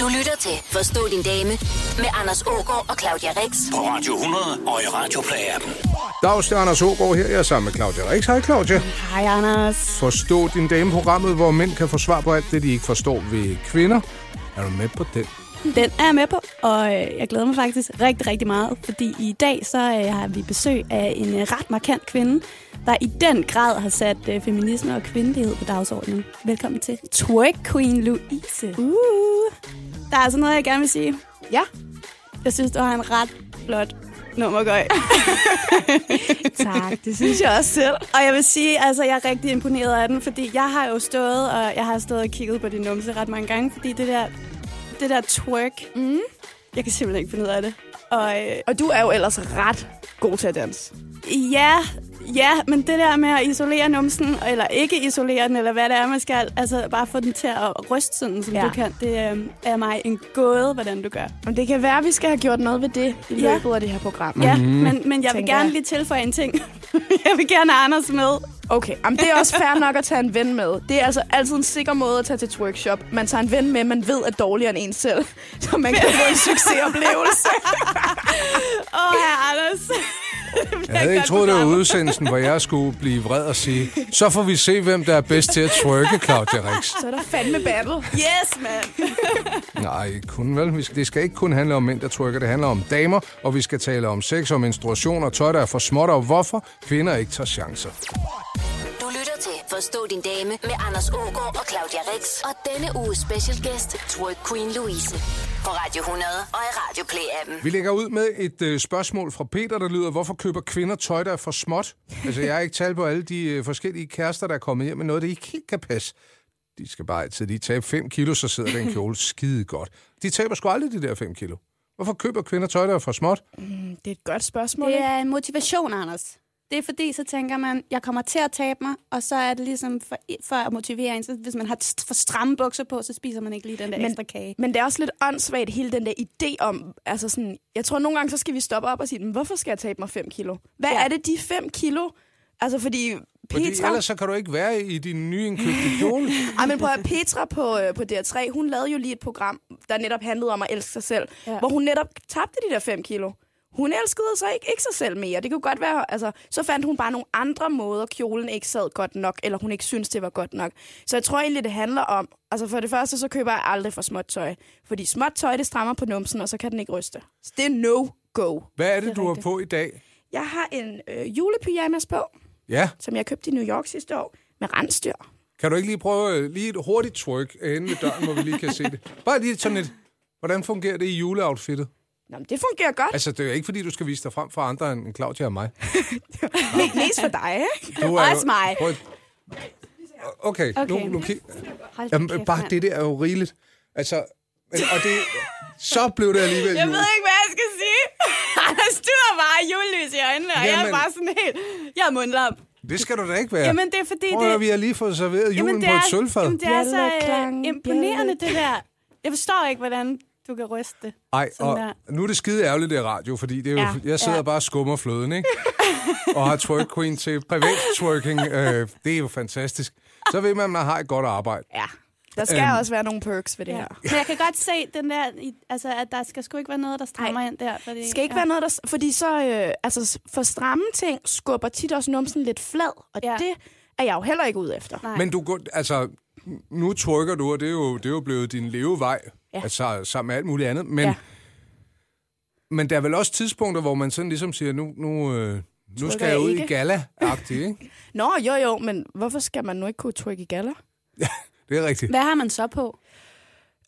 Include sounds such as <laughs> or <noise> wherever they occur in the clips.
Du lytter til Forstå din dame med Anders Ågaard og Claudia Rex. På Radio 100 og i Radioplay-appen. Dags til Anders Ågaard her. Jeg er sammen med Claudia Rix. Hej Claudia. Hej, Anders. Forstå din dame-programmet, hvor mænd kan få svar på alt det, de ikke forstår ved kvinder. Er du med på den? Den er jeg med på, og øh, jeg glæder mig faktisk rigtig, rigtig meget, fordi i dag så øh, har vi besøg af en øh, ret markant kvinde, der i den grad har sat feminisme og kvindelighed på dagsordenen. Velkommen til Twerk Queen Louise. Uh. Der er altså noget, jeg gerne vil sige. Ja. Jeg synes, du har en ret flot nummergøj. <laughs> Tak, det synes jeg også selv. Og jeg vil sige, altså jeg er rigtig imponeret af den, fordi jeg har jo stået, og jeg har stået og kigget på din numse ret mange gange, fordi det der, det der twerk, mm. jeg kan simpelthen ikke finde ud af det. Og øh, Og du er jo ellers ret god til at danse. ja, ja, men det der med at isolere numsen, eller ikke isolere den, eller hvad det er, man skal, altså bare få den til at ryste sådan, som ja. Du kan, det øh, er mig en gåde, hvordan du gør. Og det kan være, at vi skal have gjort noget ved det i Ja. løbet af det her program. Ja, men, men jeg vil gerne jeg. lige tilføje en ting. <laughs> jeg vil gerne have Anders med. Okay, Jamen, det er også fair nok at tage en ven med. Det er altså altid en sikker måde at tage til et workshop. Man tager en ven med, man ved er dårligere end en selv. <laughs> Så man kan få en succesoplevelse. <laughs> Åh, oh, her Anders. <laughs> Jeg havde ikke troet, det var udsendelsen, hvor jeg skulle blive vred og sige, så får vi se, hvem der er bedst til at twerke, Claudia Rix. Så er der fandme battle. Yes, man. <laughs> Nej, kun vel. Det skal ikke kun handle om mænd, der twerker. Det handler om damer, og vi skal tale om sex og menstruation og tøj, der er for småt, og hvorfor kvinder ikke tager chancer. Til Forstå din dame med Anders Ågaard og Claudia Rex. Og denne uges special guest, Twerk Queen Louise. På Radio 100 og i Radioplay-appen. Vi lægger ud med et øh, spørgsmål fra Peter, der lyder, hvorfor køber kvinder tøj, der er for småt? Altså, jeg har ikke talt på alle de øh, forskellige kærester, der er kommet hjem med noget, der ikke helt kan passe. De skal bare altid lige tabe 5 kilo, så sidder den kjole <clears throat> skide godt. De taber sgu aldrig de der 5 kilo. Hvorfor køber kvinder tøj, der er for småt? Det er et godt spørgsmål. Det er en motivation, Anders. Det er fordi, så tænker man, jeg kommer til at tabe mig, og så er det ligesom for, for at motivere en. Så hvis man har st- for stramme bukser på, så spiser man ikke lige den der Men- ekstra kage. Men det er også lidt åndssvagt, hele den der idé om, altså sådan, jeg tror nogle gange, så skal vi stoppe op og sige, "Men hvorfor skal jeg tabe mig 5 kilo? Hvad Ja. er det, de 5 kilo? Altså, fordi Fordi Petra... ellers så kan du ikke være i din nyindkøbte kjole. <laughs> Ej, men prøv at Petra på, øh, på DR3, hun lavede jo lige et program, der netop handlede om at elske sig selv, ja. hvor hun netop tabte de der 5 kilo. Hun elskede så ikke, ikke sig selv mere. Det kunne godt være, altså, så fandt hun bare nogle andre måder, kjolen ikke sad godt nok, eller hun ikke syntes, det var godt nok. Så jeg tror egentlig, det handler om, altså for det første, så køber jeg aldrig for småt tøj. Fordi småt tøj, det strammer på numsen, og så kan den ikke ryste. Så det er no-go. Hvad er det, Det er du har rigtigt. på i dag? Jeg har en øh, julepyjamas på, Ja, som jeg købte i New York sidste år, med rensdyr. kan du ikke lige prøve øh, lige et hurtigt twerk øh, inde ved døren, hvor vi lige kan se det? Bare lige sådan et, hvordan fungerer det i juleoutfittet? Nå, men det fungerer godt. Altså, det er jo ikke, fordi du skal vise dig frem for andre end Claudia og mig. <laughs> Me- Mest for dig, ikke? Du er Også mig. Prøv at- Okay, okay. Okay. Nu, nu kig. Hold Jamen, kæft, bare det der er jo rigeligt. Altså, men- og det, så blev det alligevel Jeg jul. ved ikke, hvad jeg skal sige. <laughs> Anders, du har bare julelys i øjnene, og jeg Jamen- er bare sådan helt... Jeg er mundlam. Det skal du da ikke være. Jamen, det er fordi, Prøv det... vi har lige fået serveret julen på er, et sølvfad. Jamen, det er så øh, imponerende, det der. Jeg forstår ikke, hvordan du kan ryste det. Ej, Sådan og der. nu er det skide ærgerligt, det er radio, fordi det er jo, Ja, jeg sidder ja. bare og skummer fløden, ikke? <laughs> og har twerk queen til privat twerking. Øh, det er jo fantastisk. Så ved man, at man har et godt arbejde. Ja. Der skal Øhm. også være nogle perks ved det Ja. her. Men jeg kan godt se den der, altså, at der skal sgu ikke være noget, der strammer ind der. Fordi, Det skal ikke ja. være noget, der... Fordi så... Øh, altså, for stramme ting skubber tit også numsen lidt flad, og Ja. det er jeg jo heller ikke ude efter. Nej. Men du går, altså, nu twerker du, og det er jo, det er jo blevet din levevej, ja. Ja. altså sammen med alt muligt andet. Men, ja. Ja. men der er vel også tidspunkter, hvor man sådan ligesom siger, nu, nu, øh, nu skal jeg jeg ud ikke. i gala-agtigt, ikke? <laughs> Nå, jo jo, men hvorfor skal man nu ikke kunne trykke i galler? Det er rigtigt. Hvad har man så på?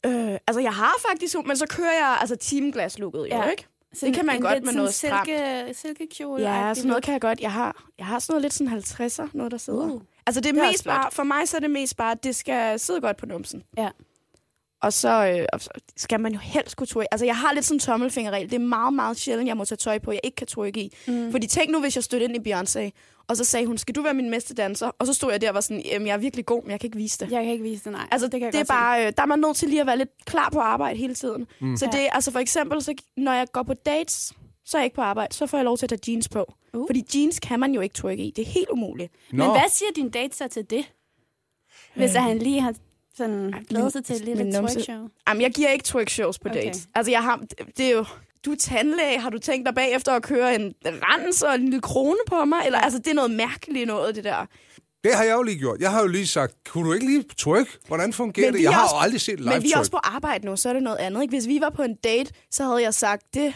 Øh, altså, jeg har faktisk... Men så kører jeg altså teamglas-looket, jo, Ja. ikke? det kan man en godt lidt med noget stramt. silke, silkekjole. Ja, sådan noget kan jeg godt. Jeg har, jeg har sådan noget lidt sådan 50'er, noget der sidder. Uh. Altså det er, Det er mest flot. bare, for mig så er det mest bare, at det skal sidde godt på numsen. Ja. Og så, øh, og så skal man jo helst kunne trykke. Altså jeg har lidt sådan en tommelfingerregel. Det er meget, meget sjældent, jeg må tage tøj på, jeg ikke kan trykke i. Mm. Fordi tænk nu, hvis jeg stødte ind i Beyoncé, og så sagde hun, skal du være min næste danser? Og så stod jeg der og var sådan, jamen jeg er virkelig god, men jeg kan ikke vise det. Jeg kan ikke vise det, nej. Altså, det kan jeg det er bare, øh, der er man nødt til lige at være lidt klar på arbejde hele tiden. Mm. Så Ja. det, altså for eksempel, så, når jeg går på dates, så er jeg ikke på arbejde, så får jeg lov til at tage jeans på. Uh. Fordi jeans kan man jo ikke trykke i. Det er helt umuligt. Men hvad siger din date så til det? Hvis han lige har Sådan glæder sig til et lille min numse- twerk-show. Jamen, jeg giver ikke twerk shows på Okay. dates. Altså, jeg har, det er jo... Du er tandlæge. Har du tænkt dig bagefter at køre en rens og en lille krone på mig? Eller, altså, det er noget mærkeligt noget, det der. Det har jeg jo lige gjort. Jeg har jo lige sagt, kunne du ikke lige tryk? Hvordan fungerer Men det? Jeg har også- jo aldrig set live Men vi er også på arbejde nu, så er det noget andet. Ikke? Hvis vi var på en date, så havde jeg sagt det.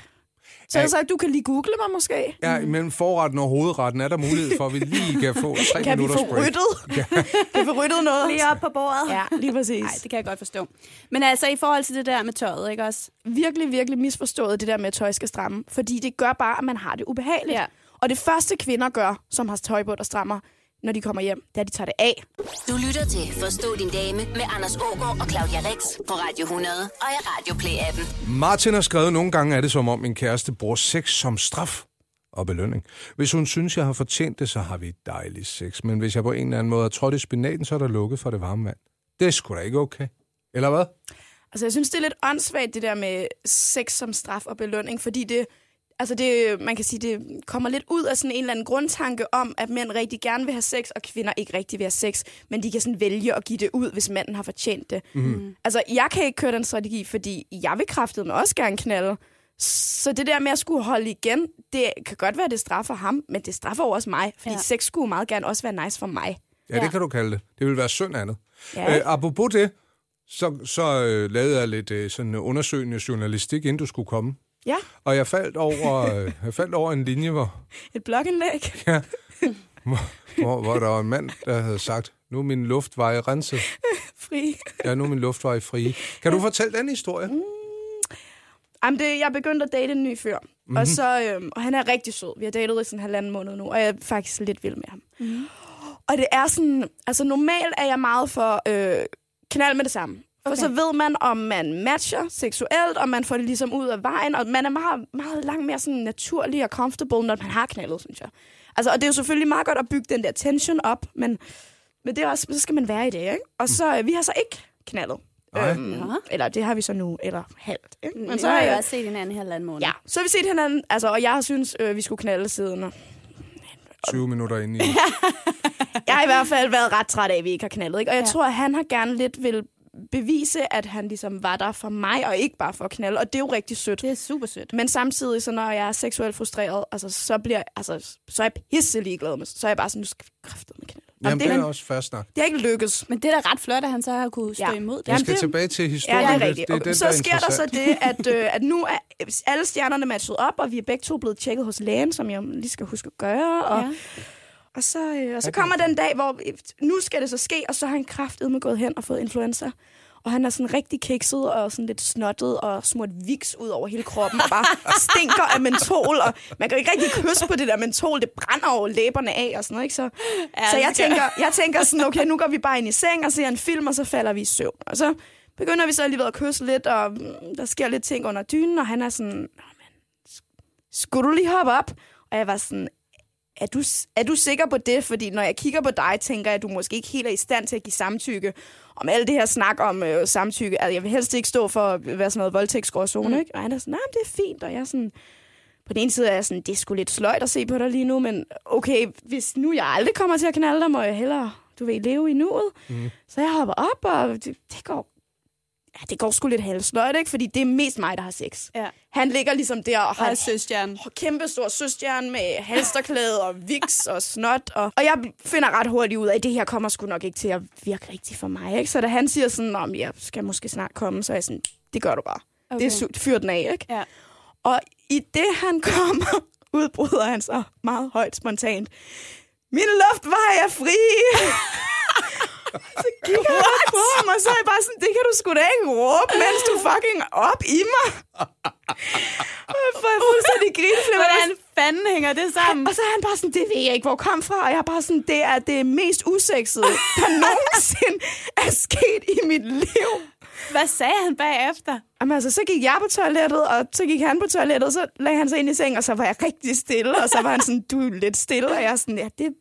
Så jeg sagt, du kan lige google mig måske. Ja, imellem forretten og hovedretten er der mulighed for, at vi lige kan få tre Kan vi minutters få break. ryddet? <laughs> kan vi få ryddet noget? Lige op på bordet. Ja, lige præcis. Nej, det kan jeg godt forstå. Men altså, i forhold til det der med tøjet, ikke også? virkelig, virkelig misforstået, det der med, at tøj skal stramme. Fordi det gør bare, at man har det ubehageligt. Ja. Og det første kvinder gør, som har tøj på, der strammer, når de kommer hjem, det er, at de tager det af. Du lytter til Forstå din dame med Anders Ågaard og Claudia Rex på Radio 100 og i Radio Play-appen. Martin har skrevet, nogle gange er det som om min kæreste bruger sex som straf og belønning. Hvis hun synes, jeg har fortjent det, så har vi dejlig sex. Men hvis jeg på en eller anden måde har trådt i spinaten, så er der lukket for det varme vand. Det er sgu da ikke okay. Eller hvad? Altså, jeg synes, det er lidt åndssvagt, det der med sex som straf og belønning, fordi det, altså det, man kan sige, det kommer lidt ud af sådan en eller anden grundtanke om, at mænd rigtig gerne vil have sex, og kvinder ikke rigtig vil have sex, men de kan sådan vælge at give det ud, hvis manden har fortjent det. Mm. Altså, jeg kan ikke køre den strategi, fordi jeg vil kraftedeme også gerne knalde. Så det der med at skulle holde igen, det kan godt være, at det straffer ham, men det straffer jo også mig, fordi Ja. ja. sex skulle meget gerne også være nice for mig. Ja, det Ja. kan du kalde det. Det vil være synd andet. Ja. Øh, apropos det, så, så øh, lavede jeg lidt øh, sådan undersøgende journalistik, inden du skulle komme. Ja, Og jeg faldt over, øh, jeg faldt over en linje, hvor, <laughs> et blogindlæg. hvor, hvor, hvor der var en mand, der havde sagt, nu er min luftveje renset. <laughs> Fri. Ja, nu er min luftveje frie. Kan du fortælle den historie? Jamen, det, jeg begyndte at date en ny fyr, mm-hmm. og, så, øhm, og han er rigtig sød. Vi har datet i sådan en halvanden måned nu, og jeg er faktisk lidt vild med ham. Mm-hmm. Og det er sådan, altså normalt er jeg meget for øh, knald med det samme. For Okay. så ved man, om man matcher seksuelt, og man får det ligesom ud af vejen, og man er meget, meget langt mere sådan naturlig og comfortable, når man har knaldet, synes jeg. Altså, og det er jo selvfølgelig meget godt at bygge den der tension op, men, men det er også, så skal man være i det, ikke? Og så, øh, vi har så ikke knaldet. Øhm, eller det har vi så nu, eller halvt. Ikke? Men så har øh, jeg også set hinanden i halvanden måned. Ja, så har vi set hinanden, altså, og jeg har synes, øh, vi skulle knalde siden. og 20 minutter ind i. <laughs> Jeg har i hvert fald været ret træt af, at vi ikke har knaldet. Ikke? Og jeg ja. tror, at han har gerne lidt vil bevise, at han ligesom var der for mig, og ikke bare for at knalde. Og det er jo rigtig sødt. Det er super sødt. Men samtidig, så når jeg er seksuelt frustreret, altså, så, bliver, altså, så er jeg pisselig glad med. Så er jeg bare sådan, nu skal vi med knalde. Jamen, det, det er også fast nok. det er ikke lykkes. Men det er da ret flot, at han så har kunne stå Ja. imod det. Vi skal det- tilbage til historien. Ja, det er Det- rigtigt. det er den, så der er sker der så det, at, øh, at nu er alle stjernerne matchet op, og vi er begge to blevet tjekket hos lægen, som jeg lige skal huske at gøre. Og, Ja. Og så, øh, og så kommer den dag, hvor nu skal det så ske, og så har han kraftet med gået hen og fået influenza. Og han er sådan rigtig kikset og sådan lidt snottet og smurt viks ud over hele kroppen og bare <laughs> stinker af mentol. Og man kan ikke rigtig kysse på det der mentol. Det brænder over læberne af og sådan noget. Ikke? Så, ja, så jeg, tænker, jeg tænker sådan, okay, nu går vi bare ind i seng og ser en film, og så falder vi i søvn. Og så begynder vi så alligevel at kysse lidt, og mm, der sker lidt ting under dynen, og han er sådan, "Nå, men, skulle du lige hoppe op? Og jeg var sådan, er du, er du sikker på det? Fordi når jeg kigger på dig, tænker jeg, at du måske ikke helt er i stand til at give samtykke. Om alt det her snak om øh, samtykke. Altså, jeg vil helst ikke stå for at være sådan noget voldtægtsgråzone, mm. ikke? Og han er sådan, nej, det er fint. Og jeg er sådan, på den ene side er jeg sådan, det er sgu lidt sløjt at se på dig lige nu, men okay, hvis nu jeg aldrig kommer til at knalde dig, må jeg hellere, du ved, leve i nuet. Mm. Så jeg hopper op, og det, det går ja, det går sgu lidt halvsløjt, ikke? Fordi det er mest mig, der har sex. Ja. Han ligger ligesom der og har Og søstjerne. kæmpe stor søstjerne med halsterklæde og viks og snot. Og, og jeg finder ret hurtigt ud af, at det her kommer sgu nok ikke til at virke rigtigt for mig. Ikke? Så da han siger sådan, om jeg skal måske snart komme, så er jeg sådan, det gør du bare. Okay. Det er su- fyr den af, ikke? Ja. Og i det, han kommer, udbryder han så meget højt spontant. Min luftvej er fri! Så kigger jeg på ham, og så er jeg bare sådan, det kan du sgu da ikke råbe, mens du fucking op i mig. Og jeg får fuldstændig grinflimmer. Hvordan fanden hænger det sammen? Og så er han bare sådan, det ved jeg ikke, hvor kom fra. Og jeg er bare sådan, det er det mest usexede, der <laughs> nogensinde er sket i mit liv. Hvad sagde han bagefter? Jamen altså, så gik jeg på toilettet, og så gik han på toilettet, og så lagde han sig ind i seng, og så var jeg rigtig stille, og så var han sådan, du er lidt stille, og jeg er sådan, ja, det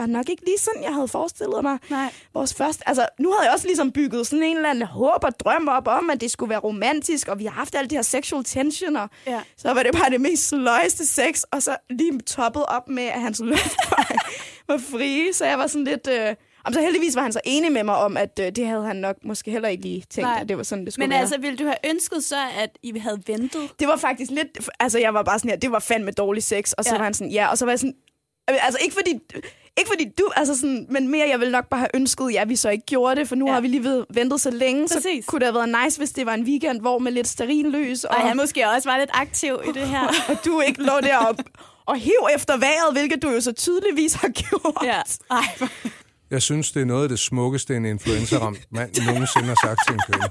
var nok ikke lige sådan, jeg havde forestillet mig. Nej. Vores første, altså, nu havde jeg også ligesom bygget sådan en eller anden håb og drøm op om, at det skulle være romantisk, og vi har haft alle de her sexual tensioner. Ja. Så var det bare det mest sløjeste sex, og så lige toppet op med, at hans luft <laughs> var, var frie. Så jeg var sådan lidt... Øh, Om så heldigvis var han så enig med mig om, at øh, det havde han nok måske heller ikke lige tænkt, Nej. at det var sådan, det skulle Men være. altså, ville du have ønsket så, at I havde ventet? Det var faktisk lidt... Altså, jeg var bare sådan her, det var fandme dårlig sex. Og så ja. var han sådan, ja, og så var jeg sådan... Altså, ikke fordi, ikke fordi du... Altså sådan, men mere, jeg ville nok bare have ønsket, ja, vi så ikke gjorde det, for nu Ja. har vi lige ved, ventet så længe, Præcis. så kunne det have været nice, hvis det var en weekend, hvor med lidt steril løs, og, Og han måske også var lidt aktiv i det her. <laughs> og du ikke lå der og, og hiv efter vejret, hvilket du jo så tydeligvis har gjort. ja. Ej, Jeg synes, det er noget af det smukkeste, en influencer-ramt mand nogensinde har sagt til en kvinde.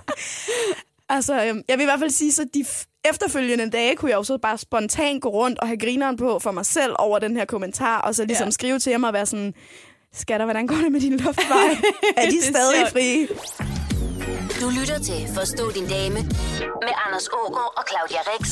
Altså, øhm, jeg vil i hvert fald sige, så de efterfølgende dage kunne jeg jo så bare spontant gå rundt og have grineren på for mig selv over den her kommentar, og så ligesom Ja. skrive til mig og være sådan, skatter, hvordan går det med din luftvej? <laughs> er de Det er stadig sjovt. frie? Du lytter til Forstå din dame med Anders Ågaard og Claudia Rex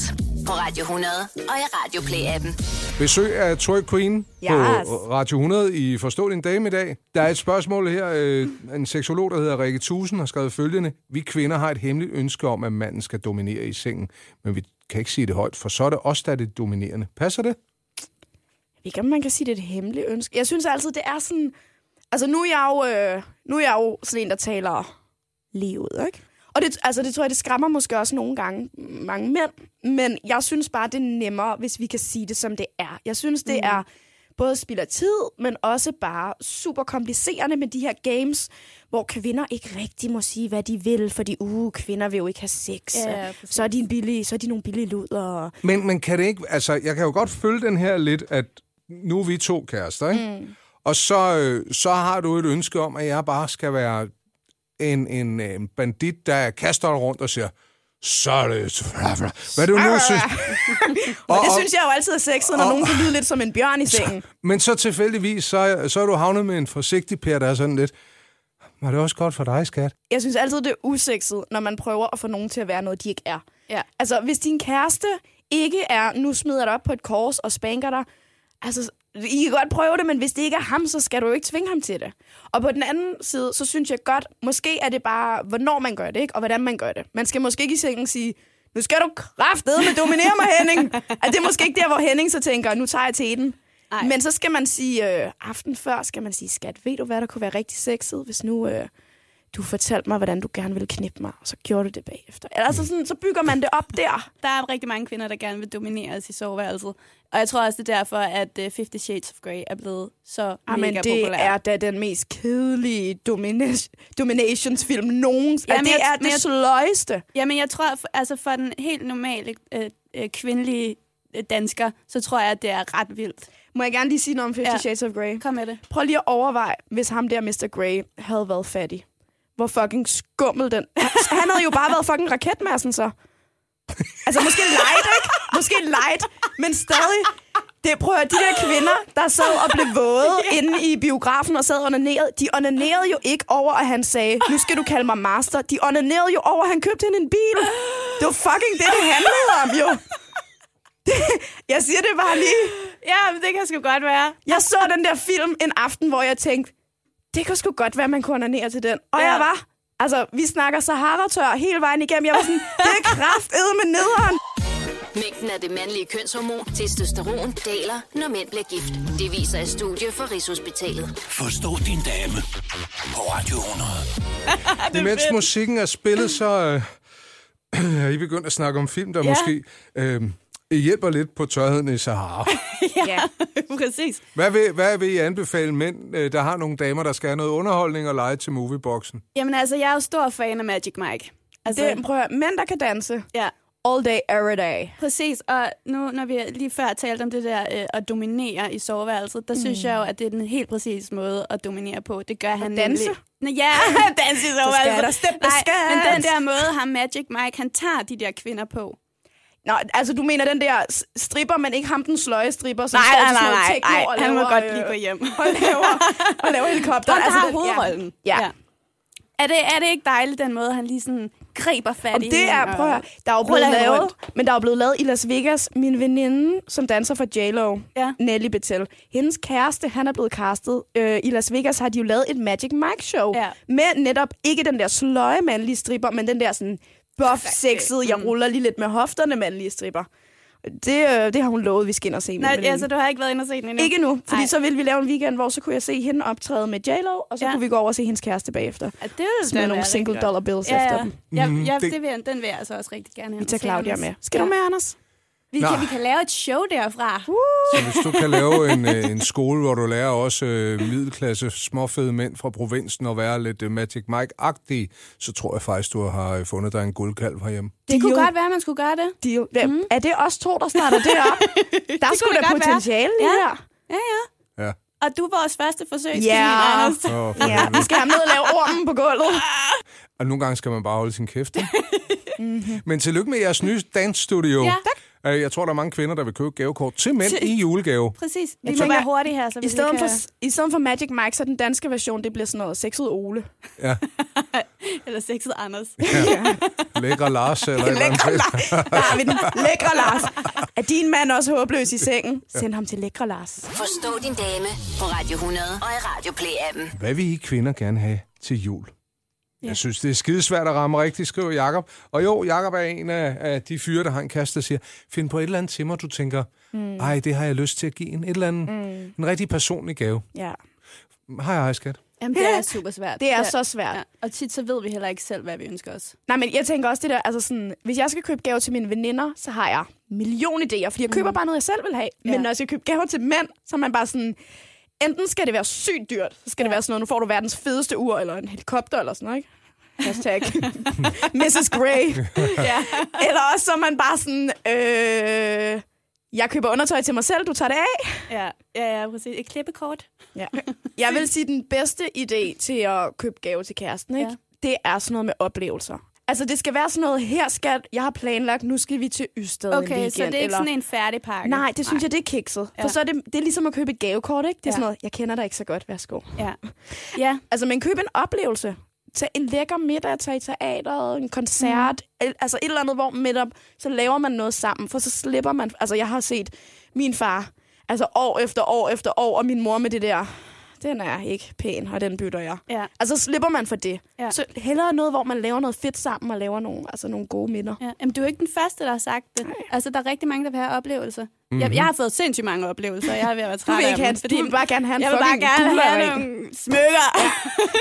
på Radio 100 og i Radio Play-appen. Besøg af Troy Queen Yes. på Radio 100 i Forstå din dame i dag. Der er et spørgsmål her. øh, En seksolog, der hedder Rikke Tusen, har skrevet følgende. Vi kvinder har et hemmeligt ønske om, at manden skal dominere i sengen, men vi kan ikke sige det højt, for så er det os, der er det dominerende. Passer det? Jeg ved ikke, om man kan sige, det er et hemmeligt ønske. Jeg synes altid, det er sådan... Altså, nu er jeg jo, øh, nu er jeg jo sådan en, der taler lige ud, ikke? Og det, altså, det tror jeg, det skræmmer måske også nogle gange mange mænd. Men jeg synes bare, det er nemmere, hvis vi kan sige det, som det er. Jeg synes, det er både spild af tid, men også bare super komplicerende med de her games, hvor kvinder ikke rigtig må sige, hvad de vil, fordi uh, kvinder vil jo ikke have sex. Ja, så, er de en billig, så er de nogle billige luder. Men, men kan det ikke... Altså, jeg kan jo godt følge den her lidt, at nu er vi to kærester, ikke? Mm. Og så, øh, så har du et ønske om, at jeg bare skal være en, en, en bandit, der kaster rundt og siger, så er det... Hvad du nu synes. <laughs> Og, det synes jeg jo altid er sexet, når og- nogen kan lyde lidt som en bjørn i sengen. Men så tilfældigvis, så, er- så er du havnet med en forsigtig pære, der er sådan lidt... Var det også godt for dig, skat? Jeg synes altid, det er usexet, når man prøver at få nogen til at være noget, de ikke er. Ja. Altså, hvis din kæreste ikke er, nu smider jeg dig op på et kors og spanker dig, altså, I kan godt prøve det, men hvis det ikke er ham, så skal du jo ikke tvinge ham til det. Og på den anden side, så synes jeg godt, måske er det bare, hvornår man gør det, ikke? og hvordan man gør det. Man skal måske ikke i sengen sige, nu skal du kraftedeme dominere mig, Henning. <laughs> At det er måske ikke der, hvor Henning så tænker, nu tager jeg teten. Ej. Men så skal man sige, øh, aften før skal man sige, skat, ved du hvad, der kunne være rigtig sexet, hvis nu øh, du fortalte mig, hvordan du gerne ville knippe mig, og så gjorde du det bagefter. Altså sådan, så bygger man det op der. <laughs> Der er rigtig mange kvinder, der gerne vil domineres i soveværelset. Og jeg tror også, det er derfor, at uh, Fifty Shades of Grey er blevet så Ah, mega men det populær. er da den mest kedelige domina- dominationsfilm nogen. Ja, Jamen, det jeg- er det jeg- sløjeste. Jamen, jeg tror, for, altså for den helt normale øh, øh, kvindelige øh, dansker, så tror jeg, at det er ret vildt. Må jeg gerne lige sige noget om Fifty Ja. Shades of Grey? Kom med det. Prøv lige at overveje, hvis ham der, Mr. Grey, havde været fattig. Hvor fucking skummel den... Han havde jo bare været fucking raketmassen, så. Altså, måske light, ikke? Måske light, men stadig... Det, prøv at høre, de der kvinder, der sad og blev våde <laughs> inde i biografen og sad og onanerede, de onanerede jo ikke over, at han sagde, nu skal du kalde mig master. De onanerede jo over, at han købte hende en bil. Det var fucking det, det handlede om, jo. Det, jeg siger det bare lige. Ja, men det kan sgu godt være. Jeg så den der film en aften, hvor jeg tænkte, det kunne sgu godt være, at man kunne onanere til den. Og Ja. jeg var, altså, vi snakker Sahara-tør hele vejen igennem. Jeg var sådan, det er kraftede med nederen. Mængden af det mandlige kønshormon, testosteron, daler, når mænd bliver gift. Det viser et studie fra Rigshospitalet. Forstå din dame på Radio 100. <laughs> Det Mens musikken er spillet, så øh, <clears throat> er I begyndt at snakke om film, der Ja. måske øh, hjælper lidt på tørheden i Sahara. <laughs> Ja. <laughs> Præcis. Hvad vil, hvad vil I anbefale mænd, øh, der har nogle damer, der skal have noget underholdning og lege til movieboxen? Jamen altså, jeg er jo stor fan af Magic Mike. Altså, Det, prøv at høre, mænd, der kan danse. ja. All day, every day. Præcis, og nu når vi lige før talte om det der øh, at dominere i soveværelset, der mm. synes jeg jo, at det er den helt præcis måde at dominere på. Det gør han danse? nemlig. Nå, ja, <laughs> danse i skal soveværelset. der steppe Nej, skat. men den der måde, ham Magic Mike, han tager de der kvinder på. Nå, altså, du mener den der stripper, men ikke ham den sløje stripper, som Nej, står nej, nej, nej, techno nej, og han må godt øh, lige gå hjem. <laughs> Og laver, og laver helikopter. Ham, der har hovedrollen. Ja. ja. Er, det, er det ikke dejligt, den måde, han lige sådan griber fat Om i det er, prøv at høre, der er jo blevet lavet, rundt? men der er blevet lavet i Las Vegas. Min veninde, som danser for J-Lo, Ja. Nelly Betel, hendes kæreste, han er blevet castet. Øh, I Las Vegas har de jo lavet et Magic Mike show. Ja. Med netop ikke den der sløje mandlige stripper, men den der sådan buff, sexede, jeg ruller lige lidt med hofterne mandlige stripper. Det, øh, det har hun lovet, vi skal ind og se. Nej, altså, du har ikke været inde og set den endnu? Ikke nu, fordi Nej. så ville vi lave en weekend, hvor så kunne jeg se hende optræde med J-Lo, og så Ja. kunne vi gå over og se hendes kæreste bagefter. Ja, det ville Smide nogle single dollar bills ja, efter ja. dem. Ja, ja det- det vil, jeg- den vil jeg altså også rigtig gerne have. Vi tager Se, Claudia med. Skal ja. du med, Anders? Vi kan, vi kan lave et show derfra. Så hvis du kan lave en, øh, en skole, hvor du lærer også øh, middelklasse småfede mænd fra provinsen at være lidt øh, Magic Mike-agtig, så tror jeg faktisk, du har øh, fundet dig en guldkalv herhjemme. Det kunne Deal. godt være, at man skulle gøre det. Deal. Mm. Er det os to, der starter det op? <laughs> Der kunne skulle det da være. potentiale i Ja. her. Ja, ja. Ja. Og du er vores første forsøg, Ja. For Ja, helvede. vi skal have ned og lave ormen på gulvet. Og nogle gange skal man bare holde sin kæft. ikke? <laughs> Men tillykke med jeres nye dance-studio. Ja. Øh, Jeg tror, der er mange kvinder, der vil købe gavekort til mænd i julegave. Præcis. Vi Jeg må tænker, være hurtige her, så vi I stedet, lige for, kan... I stedet for Magic Mike, så den danske version, det bliver sådan noget sexet Ole. Ja. <laughs> Eller sexet Anders. Lækre Lars eller. Lækre Lars. Der har vi den. Lækre Lars. Er din mand også håbløs i sengen? Send ham til Lækre Lars. Forstå din dame på Radio 100 og i Radio Play-appen. Hvad vil I kvinder gerne have til jul? Ja. Jeg synes, det er skidesvært at ramme rigtigt, skriver Jakob. Og jo, Jakob er en af, af de fyre, der har en kæreste, der siger, find på et eller andet til mig, du tænker, mm. ej, det har jeg lyst til at give en, et eller andet, mm. en rigtig personlig gave. Ja. Hej, hej, skat. Jamen, det er <laughs> super svært. Det er så svært. Ja. Og tit så ved vi heller ikke selv, hvad vi ønsker os. Nej, men jeg tænker også det der, altså sådan, hvis jeg skal købe gaver til mine veninder, så har jeg million idéer, fordi jeg køber bare noget, jeg selv vil have. Ja. Men når jeg skal købe gaver til mænd, så er man bare sådan, enten skal det være sygt dyrt, så skal ja. det være sådan noget, nu får du verdens fedeste ur, eller en helikopter, eller sådan noget, ikke? Hashtag <laughs> Mrs. Grey. ja. Eller også så er man bare sådan, øh, jeg køber undertøj til mig selv, du tager det af. Ja, ja, ja, præcis. Et klippekort. Ja. Jeg vil sige, den bedste idé til at købe gave til kæresten, ikke? Ja. det er sådan noget med oplevelser. Altså, det skal være sådan noget, her skal, jeg har planlagt, nu skal vi til Ystad en Okay, weekend. så det er ikke eller... sådan en færdig pakke? Nej, det synes jeg, det er kikset. Ja. For så er det, det er ligesom at købe et gavekort, ikke? Det er Ja. sådan noget, jeg kender dig ikke så godt, værsgo. Ja. <laughs> ja. Altså, men køb en oplevelse. Tag en lækker middag, tag i teateret, en koncert, mm. altså et eller andet, hvor netop, så laver man noget sammen, for så slipper man, altså jeg har set min far, altså år efter år efter år, og min mor med det der, den er ikke pæn, og den bytter jeg. Ja. Altså slipper man for det. Ja. Så hellere noget, hvor man laver noget fedt sammen, og laver nogle, altså nogle gode minder. Ja, jamen, du er ikke den første, der har sagt det. Altså, der er rigtig mange, der vil have oplevelser. Mm-hmm. Jeg, jeg har fået sindssygt mange oplevelser, jeg er ved at være Du træt vil ikke have, en, du vil bare gerne have en jeg vil bare gerne have nogle smykker.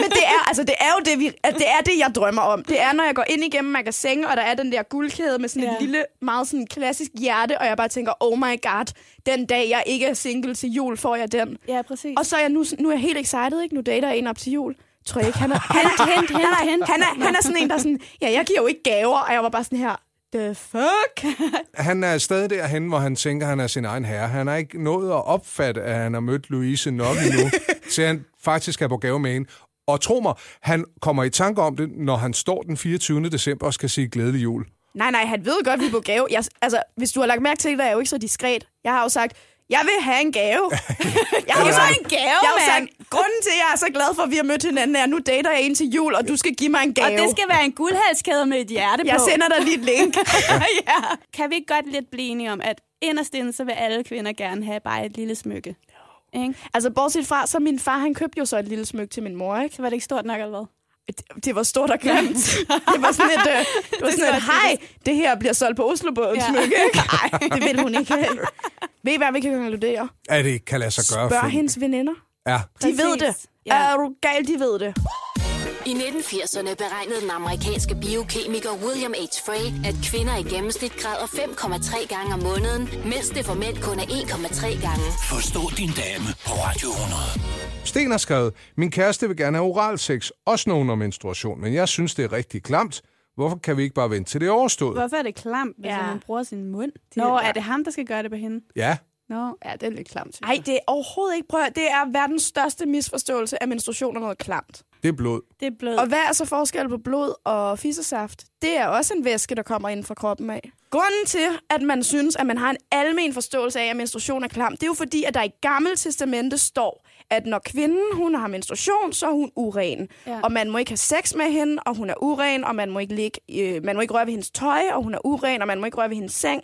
Men det er, altså, det er jo det, vi, det, er det, jeg drømmer om. Det er, når jeg går ind igennem magasin, og der er den der guldkæde med sådan ja. Et lille, meget sådan klassisk hjerte, og jeg bare tænker, oh my god, den dag jeg ikke er single til jul, får jeg den. Ja, præcis. Og så er jeg nu, nu er jeg helt excited, ikke? Nu dater jeg en op til jul. Tror jeg ikke, han er... Han Hent, hent, hent, hent. Han er, han er sådan en, der er sådan, ja, jeg giver jo ikke gaver, og jeg var bare sådan her, the fuck? <laughs> Han er stadig derhen, hvor han tænker, han er sin egen herre. Han har ikke nået at opfatte, at han har mødt Louise nok endnu, <laughs> til han faktisk er på gave med hende. Og tro mig, han kommer i tanke om det, når han står den 24. december og skal sige glædelig jul. Nej, nej, han ved godt, vi er på gave. Jeg, altså, hvis du har lagt mærke til det, er jeg jo ikke så diskret. Jeg har jo sagt, jeg vil have en gave. <laughs> jeg har jo så en gave, jeg mand. sagt, grunden til, at jeg er så glad for, at vi har mødt hinanden, er, at nu dater jeg en til jul, og du skal give mig en gave. Og det skal være en guldhalskæde med et hjerte Jeg på. sender dig lige et link. <laughs> ja. Kan vi ikke godt lidt blive enige om, at inderst inde, så vil alle kvinder gerne have bare et lille smykke? Ikke? altså, bortset fra, så min far, han købte jo så et lille smykke til min mor, ikke? Så var det ikke stort nok eller hvad? Det, det var stort og grimt. det var sådan et, øh, det var sådan et, hej, det her bliver solgt på Oslobåden Ja. smykke, ikke? <laughs> Nej, det vil hun ikke. Ved I hvad, vi kan konkludere? At det ikke kan lade sig gøre. Spørg hendes veninder. Ja, De ved det. Ja. Er du gal, de ved det. I 1980'erne beregnede den amerikanske biokemiker William H. Frey, at kvinder i gennemsnit græder 5,3 gange om måneden, mens det for mænd kun er 1,3 gange. Forstå din dame på Radio 100. Sten har skrevet, min kæreste vil gerne have oral sex, også nogen om menstruation, men jeg synes, det er rigtig klamt. Hvorfor kan vi ikke bare vente til det er overstået? Hvorfor er det klamt, hvis Ja. man bruger sin mund? Nå, er det ham, der skal gøre det på hende? Ja, Nå, ja, det er lidt klamt. Nej, det er overhovedet ikke. Prøv at, det er verdens største misforståelse, at menstruation er noget klamt. Det er blod. Det er blød. Og hvad er så forskel på blod og fissesaft? Det er også en væske, der kommer ind fra kroppen af. Grunden til, at man synes, at man har en almen forståelse af, at menstruation er klam, det er jo fordi, at der i Gamle Testamente står, at når kvinden hun har menstruation, så er hun uren. Ja. Ja. Og man må ikke have sex med hende, og hun er uren, og man må ikke, ligge, øh, man må ikke røre ved hendes tøj, og hun er uren, og man må ikke røre ved hendes seng.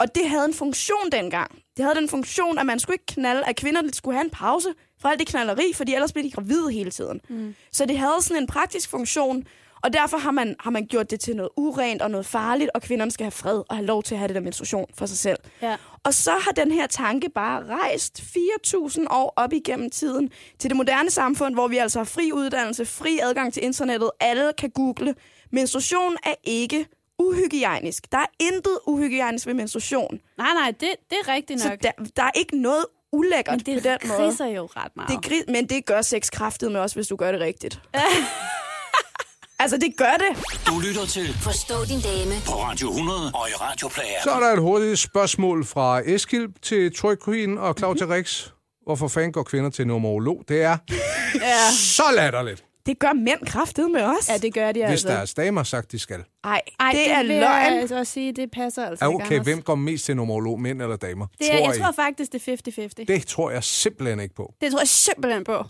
Og det havde en funktion dengang. Det havde den funktion, at man skulle ikke knalde, at kvinder skulle have en pause fra alt det knalleri, fordi ellers blev de gravide hele tiden. Mm. Så det havde sådan en praktisk funktion. Og derfor har man, har man gjort det til noget urent og noget farligt, og kvinderne skal have fred og have lov til at have det der menstruation for sig selv. Ja. Og så har den her tanke bare rejst 4.000 år op igennem tiden til det moderne samfund, hvor vi altså har fri uddannelse, fri adgang til internettet, alle kan google. Menstruation er ikke uhygiejnisk. Der er intet uhygiejnisk ved menstruation. Nej, nej, det, det er rigtigt Så nok. der, der er ikke noget ulækkert Men det på den måde. kriser jo ret meget. Det gri- men det gør sex kraftet med også, hvis du gør det rigtigt. <laughs> altså, det gør det. Du lytter til Forstå din dame på Radio 100 og i Radioplayer. Så er der et hurtigt spørgsmål fra Eskil til Troy Queen og Claudia Rix. Hvorfor fanden går kvinder til numerolog? Det er Ja. så latterligt, Det gør mænd kraftet med os. ja, det gør de hvis altså. deres damer sagt, de skal. Ej, Ej, det, er vil løgn. Jeg altså også sige, det passer altså Ja, ikke, okay, Anders. hvem går mest til numerolog, mænd eller damer? Det er, jeg I? tror faktisk, det er 50-50. Det, Det tror jeg simpelthen ikke på. det tror jeg simpelthen på.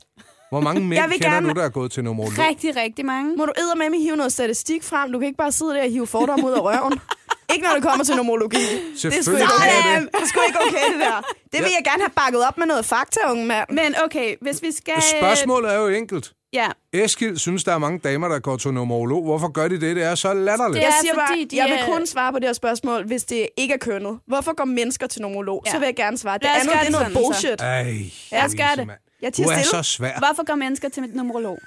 Hvor mange mænd Jeg vil kender gerne- du, der er gået til numerolog? Rigtig, rigtig mange. Må du med mig hive noget statistik frem? Du kan ikke bare sidde der og hive fordomme ud af røven. <laughs> ikke når det kommer til nomologi. Det er sgu ikke okay. Det. det er sgu ikke okay, det der. Det vil jeg gerne have bakket op med noget fakta, unge mand. Men okay, hvis vi skal... Spørgsmålet er jo enkelt. Ja, Eskild synes, der er mange damer, der går til numerolog. Hvorfor gør de det? Det er så latterligt. Det Jeg er siger bare, de jeg vil er- kun svare på det her spørgsmål, hvis det ikke er kønnet. Hvorfor går mennesker til nomolog? Ja. Så vil jeg gerne svare. Det Lad andet det er noget bullshit. Ej, Lad os gøre Louise, det. Jeg Du er stille. så svær. hvorfor går mennesker til numerolog?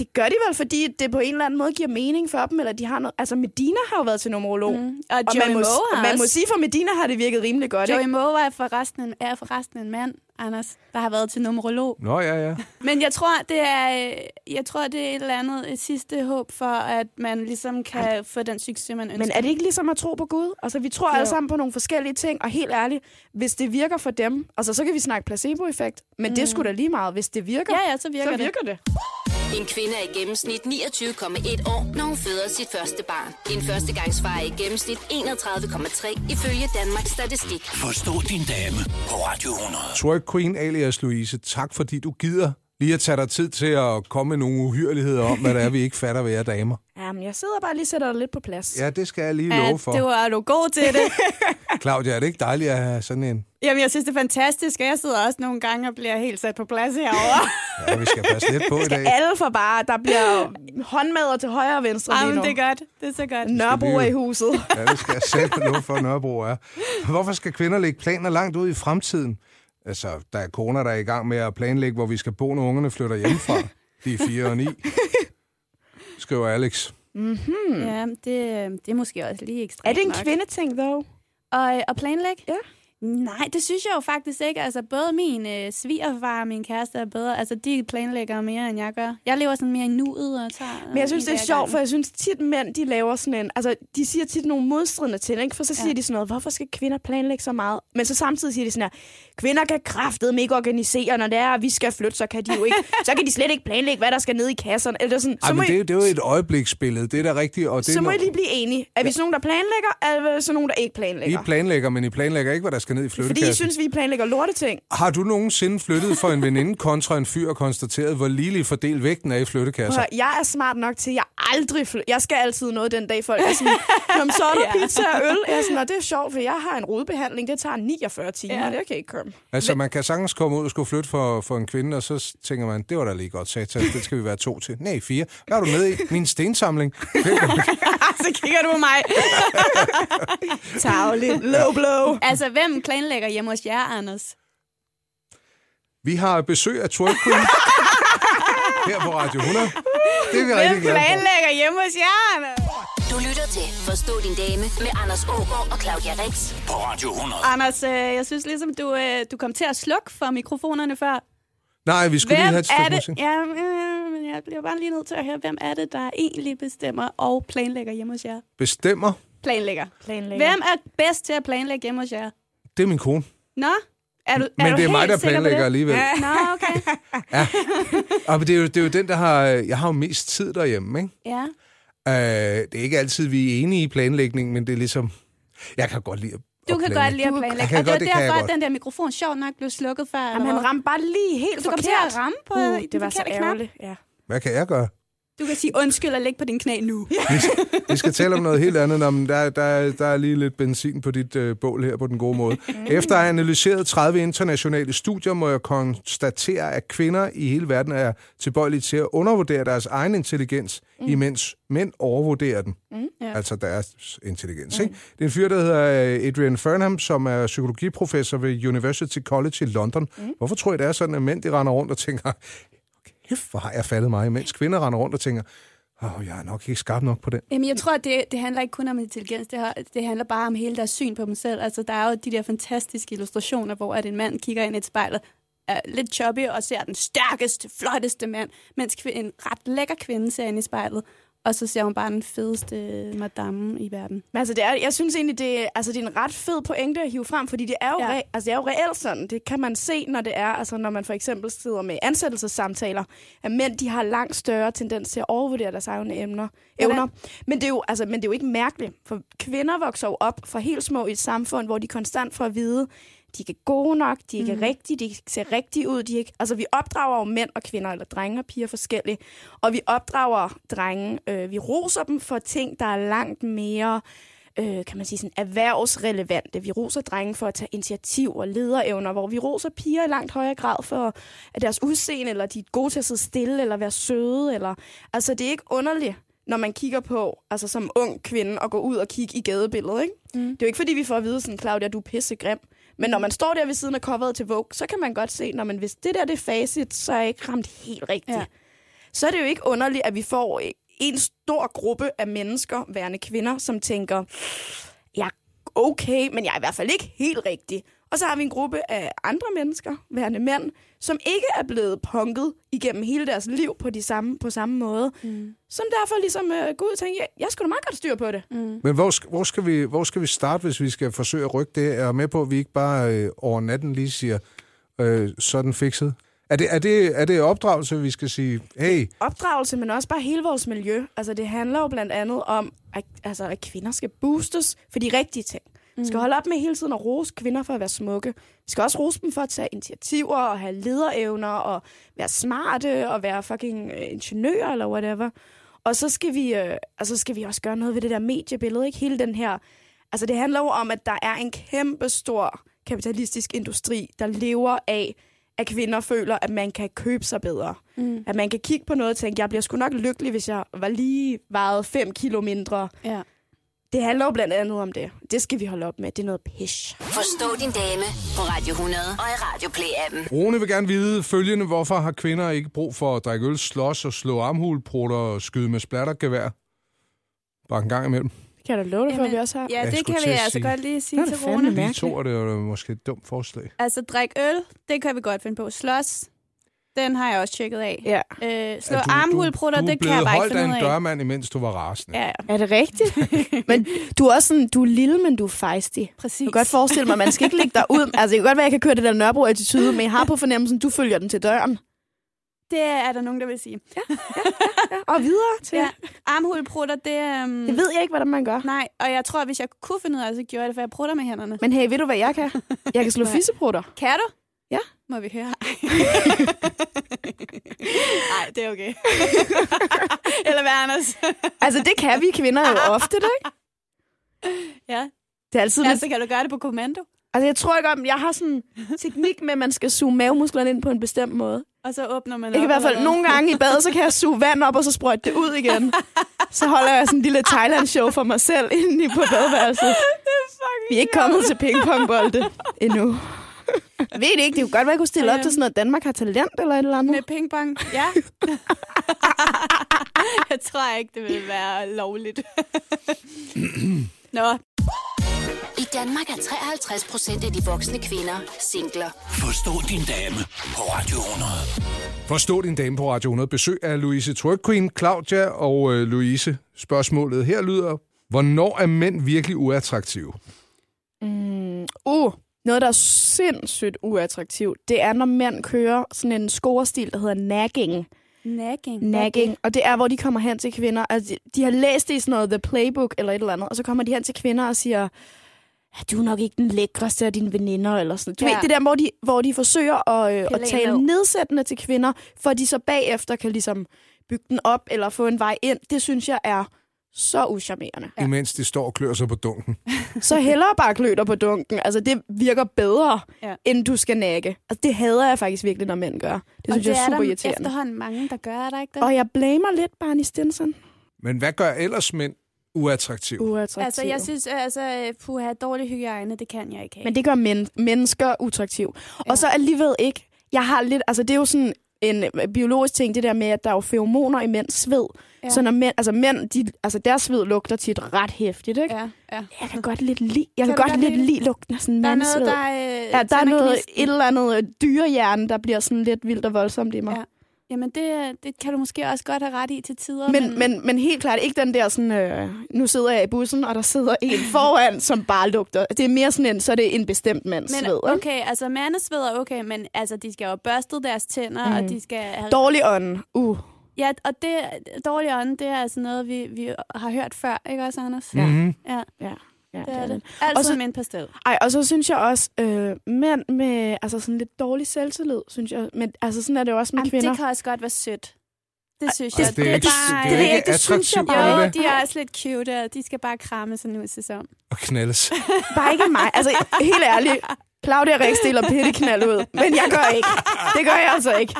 Det gør de vel, fordi det på en eller anden måde giver mening for dem, eller de har noget... Altså, Medina har jo været til numerolog. Mm. Og, Og man må, man må sige, for Medina har det virket rimelig godt, Joey ikke? Moe er forresten, en, er forresten en mand, Anders, der har været til numerolog. Nå, ja, ja. Men jeg tror, det er, øh, jeg tror, det er et eller andet et sidste håb for, at man ligesom kan få den succes, man ønsker. Men er det ikke ligesom at tro på Gud? Altså, vi tror Jo. alle sammen på nogle forskellige ting, og helt ærligt, hvis det virker for dem, altså, så kan vi snakke placeboeffekt, men mm. det er sgu da lige meget. Hvis det virker, Ja, ja, så virker så det. virker det. En kvinde er i gennemsnit 29,1 år, når hun føder sit første barn. En førstegangsfar er i gennemsnit 31,3 ifølge Danmarks Statistik. Forstå din dame på Radio 100. Twerk Queen alias Louise, tak fordi du gider lige at tage dig tid til at komme med nogle uhyreligheder om, hvad det er, vi ikke fatter ved jer damer. Jamen, jeg sidder bare lige og sætter dig lidt på plads. Ja, det skal jeg lige Ja, love for. det var du god til det. <laughs> Claudia, er det ikke dejligt at have sådan en? Jamen, jeg synes, det er fantastisk, og jeg sidder også nogle gange og bliver helt sat på plads herovre. <laughs> Ja, vi skal passe lidt på i dag. Alle for bare, der bliver håndmadder til højre og venstre lige Jamen, nu. det er godt. Det er så godt. Nørrebro er i huset. Ja, det skal jeg selv love for, Nørrebro er. Hvorfor skal kvinder lægge planer langt ud i fremtiden? Altså, der er koner, der er i gang med at planlægge, hvor vi skal bo, når ungerne flytter hjemmefra. <laughs> De er 4 og 9. Skriver Alex. Ja, det, det er måske også lige ekstremt Er det en nok. kvindeting, dog? Og, og planlægge? Ja. Nej, det synes jeg jo faktisk ikke. Altså, både min øh, svigerfar og min kæreste er bedre. Altså, de planlægger mere, end jeg gør. Jeg lever sådan mere i nuet og tager... Men jeg synes, det er sjovt, for jeg synes tit, mænd de laver sådan en... Altså, de siger tit nogle modstridende ting, ikke? For så siger Ja. de sådan noget, hvorfor skal kvinder planlægge så meget? Men så samtidig siger de sådan her, kvinder kan kraftedeme ikke organisere, når det er, at vi skal flytte, så kan de jo ikke... <laughs> så kan de slet ikke planlægge, hvad der skal ned i kasserne. Eller sådan, Ej, så må, men I, det, det er jo et øjebliksbillede, det er da rigtigt. Og det så må I no- lige blive enige. Er vi sådan nogen, der planlægger, eller er sådan nogen, der ikke I planlægger? planlægger, men I planlægger ikke, hvad der skal ned i Fordi I flyttekassen. synes, vi planlægger lorteting. Har du nogensinde flyttet for en veninde kontra en fyr og konstateret, hvor ligeligt fordelt vægten er i flyttekasser? Hør, jeg er smart nok til, at jeg aldrig fly- Jeg skal altid noget den dag, folk er sådan, <laughs> så er der Ja. pizza og øl. Jeg er sådan, og det er sjovt, for jeg har en rodbehandling. Det tager 49 timer, Ja. ja. det kan ikke komme. Altså, man kan sagtens komme ud og skulle flytte for, for en kvinde, og så tænker man, det var da lige godt satan, det skal vi være to til. Nej, fire. Hvad er du med i? Min stensamling. <laughs> så kigger du på mig. <laughs> Tavligt. Low blow. Altså, hvem planlægger hjemme hos jer, Anders? Vi har besøg af Twerk Queen <laughs> her på Radio 100. Det er vi rigtig glade for. planlægger hjemme hos jer, Anders? Du lytter til Forstå din dame med Anders Ågaard og Claudia Rex. På Radio 100. Anders, øh, jeg synes ligesom, du, øh, du kom til at slukke for mikrofonerne før. Nej, vi skulle lige Hvem have et er stykke det? musik. Ja, øh, men jeg bliver bare lige nødt til at høre, hvem er det, der egentlig bestemmer og planlægger hjemme hos jer? Bestemmer. Planlægger. Planlægger. Hvem er bedst til at planlægge hjemme hos jer? Det er min kone. Nå? Er du, Men er du det er mig, helt der planlægger det? alligevel. Ja. Nå, okay. Og det er, jo, det er jo den, der har... Jeg har jo mest tid derhjemme, ikke? Ja. Øh, det er ikke altid, vi er enige i planlægningen, men det er ligesom... Jeg kan godt lide at Du kan godt lide at Jeg planlægge. kan Og det var derfor, at den der mikrofon sjovt nok blev slukket før. Jamen, han ramte bare lige helt Du kom forkert. til at ramme på uh, det var så ærgerligt. Ja. Hvad kan jeg gøre? Du kan sige undskyld og lægge på din knæ nu. <laughs> Ja. Vi skal tale om noget helt andet. Nå, men der, der, der er lige lidt benzin på dit øh, bål her på den gode måde. Efter at have analyseret 30 internationale studier, må jeg konstatere, at kvinder i hele verden er tilbøjelige til at undervurdere deres egen intelligens, mm. imens mænd overvurderer den. Mm. Ja. Altså deres intelligens. Mm. Ikke? Det er en fyr, der hedder øh, Adrian Fernham, som er psykologiprofessor ved University College i London. Mm. Hvorfor tror jeg, det er sådan, at mænd de render rundt og tænker, kæft, hvor har jeg faldet mig, mens kvinder render rundt og tænker, åh, oh, jeg er nok ikke skarp nok på det. Jamen, jeg tror, at det, det handler ikke kun om intelligens, det, har, det handler bare om hele deres syn på dem selv. Altså, der er jo de der fantastiske illustrationer, hvor at en mand kigger ind i et spejl og er lidt choppy og ser den stærkeste, flotteste mand, mens en ret lækker kvinde ser ind i spejlet, og så ser hun bare den fedeste madame i verden. Men altså, det er, jeg synes egentlig, det, altså, det er en ret fed pointe at hive frem, fordi det er, jo Ja. re, altså, det er jo reelt sådan. Det kan man se, når det er, altså, når man for eksempel sidder med ansættelsessamtaler, at mænd de har langt større tendens til at overvurdere deres egne emner, evner. Men det, er jo, altså, men det er jo ikke mærkeligt, for kvinder vokser jo op fra helt små i et samfund, hvor de konstant får at vide, de er ikke gode nok, de er ikke mm. rigtige, de ser rigtige ud. De er ikke, altså, vi opdrager jo mænd og kvinder, eller drenge og piger forskelligt. Og vi opdrager drenge, øh, vi roser dem for ting, der er langt mere øh, kan man sige, sådan erhvervsrelevante. Vi roser drenge for at tage initiativ og lederevner, hvor vi roser piger i langt højere grad for at deres udseende, eller de er gode til at sidde stille, eller være søde. Eller... Altså, det er ikke underligt, når man kigger på, altså som ung kvinde, og gå ud og kigge i gadebilledet, ikke? Mm. Det er jo ikke, fordi vi får at vide sådan, Claudia, du er pissegrim. Men når man står der ved siden af coveret til Vogue, så kan man godt se, når man hvis det der det er facit, så er jeg ikke ramt helt rigtigt. Ja. Ja. Så er det jo ikke underligt, at vi får en stor gruppe af mennesker, værende kvinder, som tænker, jeg er okay, men jeg er i hvert fald ikke helt rigtig. Og så har vi en gruppe af andre mennesker, værende mænd, som ikke er blevet punket igennem hele deres liv på, de samme, på samme måde. Mm. Som derfor ligesom øh, går ud og tænker, jeg, jeg skulle da meget godt styr på det. Mm. Men hvor, hvor, skal vi, hvor skal vi starte, hvis vi skal forsøge at rykke det? Jeg er med på, at vi ikke bare øh, over natten lige siger, øh, sådan fikset. Er det, er, det, er det opdragelse, vi skal sige, hey, Opdragelse, men også bare hele vores miljø. Altså det handler jo blandt andet om, at, altså, at kvinder skal boostes for de rigtige ting. Vi skal holde op med hele tiden at rose kvinder for at være smukke. Vi skal også rose dem for at tage initiativer og have lederevner og være smarte og være fucking øh, ingeniører eller whatever. Og så skal vi, øh, altså skal vi også gøre noget ved det der mediebillede. Ikke hele den her... Altså det handler jo om, at der er en kæmpe stor kapitalistisk industri, der lever af, at kvinder føler, at man kan købe sig bedre. Mm. At man kan kigge på noget og tænke, jeg bliver sgu nok lykkelig, hvis jeg var lige vejet 5 kilo mindre. Ja. Det handler jo blandt andet om det. Det skal vi holde op med. Det er noget pish. Forstå din dame på Radio 100 og i Radio Play-appen. Rune vil gerne vide følgende, hvorfor har kvinder ikke brug for at drikke øl, slås og slå armhulprutter og skyde med splattergevær? Bare en gang imellem. Det kan jeg da love dig for, at vi også har. ja, det kan vi altså sige- godt lige sige til er Rune. Vi to er det jo måske et dumt forslag. Altså, drik øl, det kan vi godt finde på. Slås, den har jeg også tjekket af. Ja. Øh, slå armhulprutter, du, det kan jeg Du bare ikke holdt af finde en ud af. dørmand, imens du var rasende. Ja, ja, Er det rigtigt? <laughs> men du er også sådan, du er lille, men du er fejstig. præcis. Jeg kan godt forestille mig, at man skal ikke ligge dig ud. <laughs> Altså, det kan godt være, at jeg kan køre det der Nørrebro-attitude, men jeg har på fornemmelsen, at du følger den til døren. Det er der nogen, der vil sige. Ja, og videre til... Ja. Ja. Armhulprutter, det... Um... Det ved jeg ikke, hvordan man gør. Nej, og jeg tror, hvis jeg kunne finde ud af det, så gjorde jeg det, for jeg prutter med hænderne. Men hey, ved du, hvad jeg kan? Jeg kan slå <laughs> fisseprutter. Kan du? Ja. Må vi høre? <laughs> Nej, det er okay. <laughs> Eller hvad, Anders? <laughs> Altså, det kan vi kvinder jo ofte, ikke? ja. Det er altid lidt... Altså, kan du gøre det på kommando? Altså, jeg tror ikke om, jeg har sådan en teknik med, at man skal suge mavemusklerne ind på en bestemt måde. Og så åbner man Jeg kan i hvert fald hvad? nogle gange i badet, så kan jeg suge vand op, og så sprøjte det ud igen. Så holder jeg sådan en lille Thailand-show for mig selv inde på badeværelset. Vi er ikke kommet til pingpongbolde endnu. Jeg ved det ikke, det kunne godt være, at jeg kunne stille op til sådan noget, Danmark har talent eller et eller andet. Med pingpong? Ja. <laughs> jeg tror ikke, det vil være lovligt. Nå, I Danmark er 53 procent af de voksne kvinder singler. Forstå din dame på Radio 100. Forstå din dame på Radio 100. Besøg af Louise Twerk Queen, Claudia og øh, Louise. Spørgsmålet her lyder, hvornår er mænd virkelig uattraktive? Mm, uh, noget, der er sindssygt uattraktivt, det er, når mænd kører sådan en scorestil, der hedder nagging. nagging. Nagging. Og det er, hvor de kommer hen til kvinder. Altså, de, de har læst det i sådan noget The Playbook eller et eller andet, og så kommer de hen til kvinder og siger, "Ja, du er nok ikke den lækreste af dine veninder, eller sådan Du Ja. ved, det der, hvor de, hvor de forsøger at, øh, at tale ned. nedsættende til kvinder, for de så bagefter kan ligesom bygge den op eller få en vej ind, det synes jeg er så uschammerende. Ja. Imens de står og klør sig på dunken. <laughs> Så hellere bare klø dig på dunken. Altså, det virker bedre, Ja. end du skal nakke. Altså, det hader jeg faktisk virkelig, når mænd gør. Det og synes det jeg er er super irriterende. efterhånden mange, der gør, er der ikke det? Og jeg blamer lidt Barney Stinson. Men hvad gør ellers mænd uattraktiv? Uattraktiv. Altså, jeg synes, altså, puha, dårlig hygiejne, det kan jeg ikke have. Men det gør men- mennesker uattraktiv. Ja. Og så alligevel ikke. Jeg har lidt, altså det er jo sådan en øh, biologisk ting, det der med, at der er jo feromoner i mænds sved. Ja. Så når mænd, altså mænd, de, altså deres sved lugter tit ret hæftigt, ikke? Ja. Ja. Jeg kan godt lidt lide, jeg Kan kan, godt godt lidt lide lugten af sådan Der er noget, der, øh, Ja, der er noget, et eller andet øh, dyrehjerne, der bliver sådan lidt vildt og voldsomt i mig. Ja. Jamen, det, det kan du måske også godt have ret i til tider. Men, men, men helt klart ikke den der sådan, øh, nu sidder jeg i bussen, og der sidder en <laughs> foran, som bare lugter. Det er mere sådan en, så er det en bestemt mands men sved. okay, altså mandesved er okay, men altså, de skal jo have børstet deres tænder, mm. og de skal have... Dårlig ånd. Uh. Ja, og det dårlig ånd, det er altså noget, vi, vi har hørt før, ikke også, Anders? Ja. Mm-hmm. Ja, Ja, ja det er det. Og Altid så- med en pastel. Ej, og så synes jeg også, øh, mænd med altså sådan lidt dårlig selvtillid, synes jeg. Men altså sådan er det jo også med Jamen, kvinder. det kan også godt være sødt. Det synes jeg. det er ikke, bare... det er ikke det synes jeg bare. Jo, det? de er også lidt cute, og de skal bare kramme sig nu til som. Og knaldes. <laughs> Bare ikke mig. Altså, helt ærligt. Claudia Rix deler pitteknald ud, men jeg gør ikke. Det gør jeg altså ikke.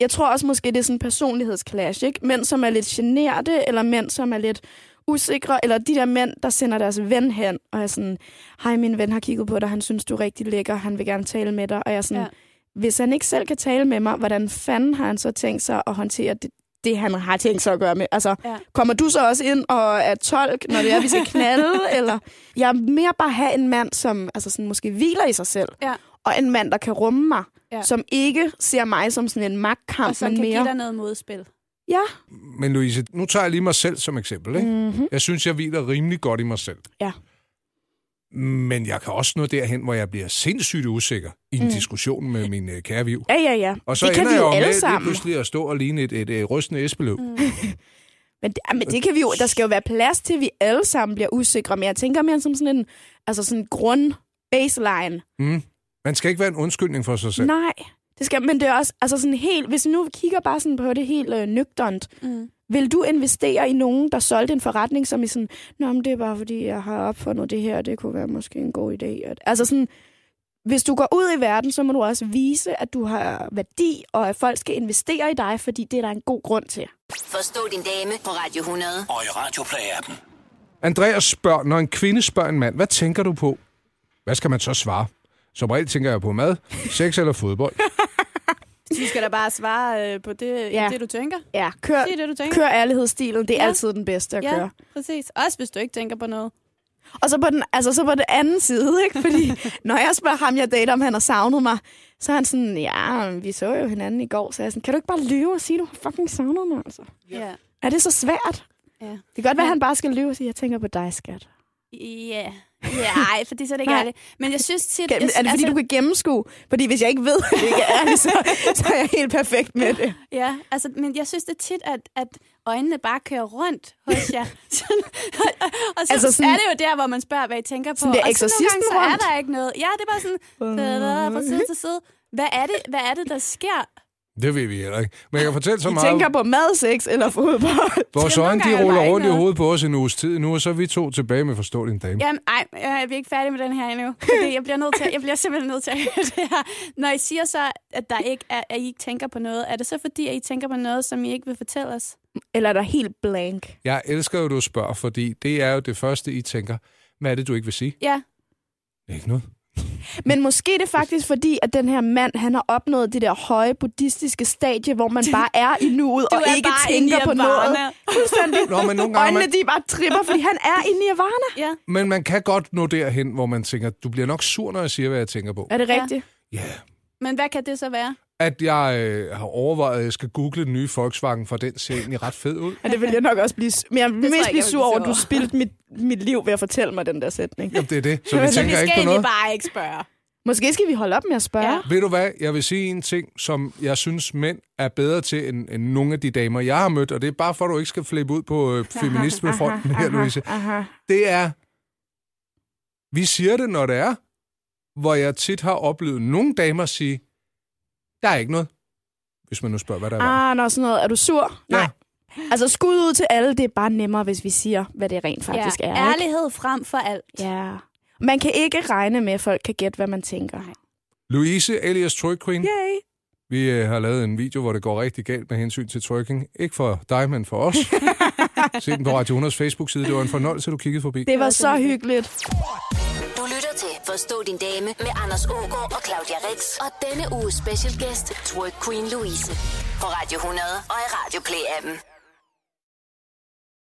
Jeg tror også måske, det er sådan en personlighedsclash, ikke? Mænd, som er lidt generte, eller mænd, som er lidt usikre, eller de der mænd, der sender deres ven hen, og er sådan, hej, min ven har kigget på dig, han synes, du er rigtig lækker, han vil gerne tale med dig, og jeg er sådan, Ja. hvis han ikke selv kan tale med mig, hvordan fanden har han så tænkt sig at håndtere det, det han har tænkt sig at gøre med? Altså, ja. kommer du så også ind og er tolk, når det er, vi skal knalde? <laughs> eller jeg er mere bare have en mand, som altså sådan, måske hviler i sig selv, Ja. og en mand, der kan rumme mig, Ja. som ikke ser mig som sådan en magtkamp, Og som men kan mere... give dig noget modspil. Ja. Men Louise, nu tager jeg lige mig selv som eksempel. Ikke? Mm-hmm. Jeg synes, jeg hviler rimelig godt i mig selv. Ja. Men jeg kan også nå derhen, hvor jeg bliver sindssygt usikker i en mm. diskussion med min øh, kære Viv. Ja, ja, ja. Og så det kan ender vi jeg jo jo med alle lige sammen. pludselig at stå og ligne et, et, et rystende æsbeløv. Mm. <laughs> Men, det- ja, men det kan vi jo, der skal jo være plads til, at vi alle sammen bliver usikre. Men jeg tænker mere som sådan en altså sådan en grund baseline. Mm. Man skal ikke være en undskyldning for sig selv. Nej, det skal, men det er også altså sådan helt, hvis vi nu kigger bare sådan på det helt øh, nøgternt, Mm. vil du investere i nogen, der solgte en forretning, som i sådan, Nå, men det er bare fordi, jeg har opfundet det her, og det kunne være måske en god idé. At, altså sådan, hvis du går ud i verden, så må du også vise, at du har værdi, og at folk skal investere i dig, fordi det er der en god grund til. Forstå din dame på Radio 100. Og i Radioplay-appen. Andreas spørger, når en kvinde spørger en mand, hvad tænker du på? Hvad skal man så svare? Som regel tænker jeg på mad, <laughs> sex eller fodbold. <laughs> Du skal da bare svare øh, på det, Ja. det, du tænker. Ja, kør, Sig det, du tænker. kør ærlighedsstilen, det er Ja. altid den bedste at Ja, køre. præcis. Også hvis du ikke tænker på noget. Og så på den, altså så på den anden side, ikke? Fordi <laughs> når jeg spørger ham, jeg dater, om han har savnet mig, så er han sådan, ja, vi så jo hinanden i går, så jeg er sådan, kan du ikke bare lyve og sige, du har fucking savnet mig, altså? Ja. Er det så svært? Ja. Det kan godt være, at han bare skal lyve og sige, jeg tænker på dig, skat. Ja. Ja, ej, fordi så er det ikke Nej. ærligt. Men jeg synes tit... Er det fordi, altså, du kan gennemskue? Fordi hvis jeg ikke ved, <laughs> at det ikke er ærligt, så, så er jeg helt perfekt med det. Ja, altså, men jeg synes det er tit, at, at øjnene bare kører rundt hos jer. <laughs> Sådan, og så Altså sådan- er det jo der, hvor man spørger, hvad I tænker på. Sådan der og så nogle gange, så er der ikke noget. Ja, det er bare sådan, fra side til side. Hvad er det, hvad er det der sker? Det ved vi heller ikke. Men jeg kan fortælle så I meget. tænker på mad, sex eller fodbold. Vores øjne, de ruller rundt i hovedet på os en uges tid nu, og så er vi to tilbage med Forstå din dame. Jamen, ej, jeg er ikke færdig med den her endnu. <laughs> Fordi jeg bliver, nødt til, jeg bliver simpelthen nødt til at høre det her. Når I siger så, at, der ikke er, at I ikke tænker på noget, er det så fordi, at I tænker på noget, som I ikke vil fortælle os? Eller er der helt blank? Jeg elsker jo, at du spørger, fordi det er jo det første, I tænker. Hvad er det, du ikke vil sige? Ja, Ikke noget. Men måske er det faktisk fordi, at den her mand, han har opnået det der høje buddhistiske stadie, hvor man bare er i nuet og er ikke tænker på noget. Fuldstændig. Nå, men nogle gange, Øjnene, man, de bare tripper, fordi han er i nirvana. Ja. men man kan godt nå derhen, hvor man tænker, du bliver nok sur, når jeg siger, hvad jeg tænker på. Er det rigtigt? Ja. Men hvad kan det så være? At jeg øh, har overvejet, at jeg skal google den nye Volkswagen, for den ser egentlig ret fed ud. Ja, det vil jeg nok også blive... Men jeg vil mest blive jeg vil sur blive over, at du spildte mit, mit liv ved at fortælle mig den der sætning. Jamen, det er det. Så <laughs> vi Men Så vi tænker skal ikke på noget. bare ikke spørge. Måske skal vi holde op med at spørge. Ja. Ja. Ved du hvad? Jeg vil sige en ting, som jeg synes, mænd er bedre til end, end nogle af de damer, jeg har mødt. Og det er bare for, at du ikke skal flippe ud på øh, <laughs> feminismefronten her, Louise. <laughs> Aha. Det er, vi siger det, når det er, hvor jeg tit har oplevet nogle damer sige, der er ikke noget. hvis man nu spørger, hvad der var. Ah, når sådan noget. Er du sur? Ja. Nej. Altså skud ud til alle, det er bare nemmere, hvis vi siger, hvad det rent faktisk ja. er. ikke? Ærlighed frem for alt. Ja. Man kan ikke regne med, at folk kan gætte, hvad man tænker. Louise alias Twerk Queen. Yay. Vi øh, har lavet en video, hvor det går rigtig galt med hensyn til twerking. Ikke for dig, men for os. <laughs> Se den på Radio 100's Facebook-side. Det var en fornøjelse, du kiggede forbi. Det var så hyggeligt. Forstå din dame med Anders Ågaard og Claudia Rex. Og denne uges specialgæst, Troy Twerk Queen Louise. På Radio 100 og i Radio Play-appen.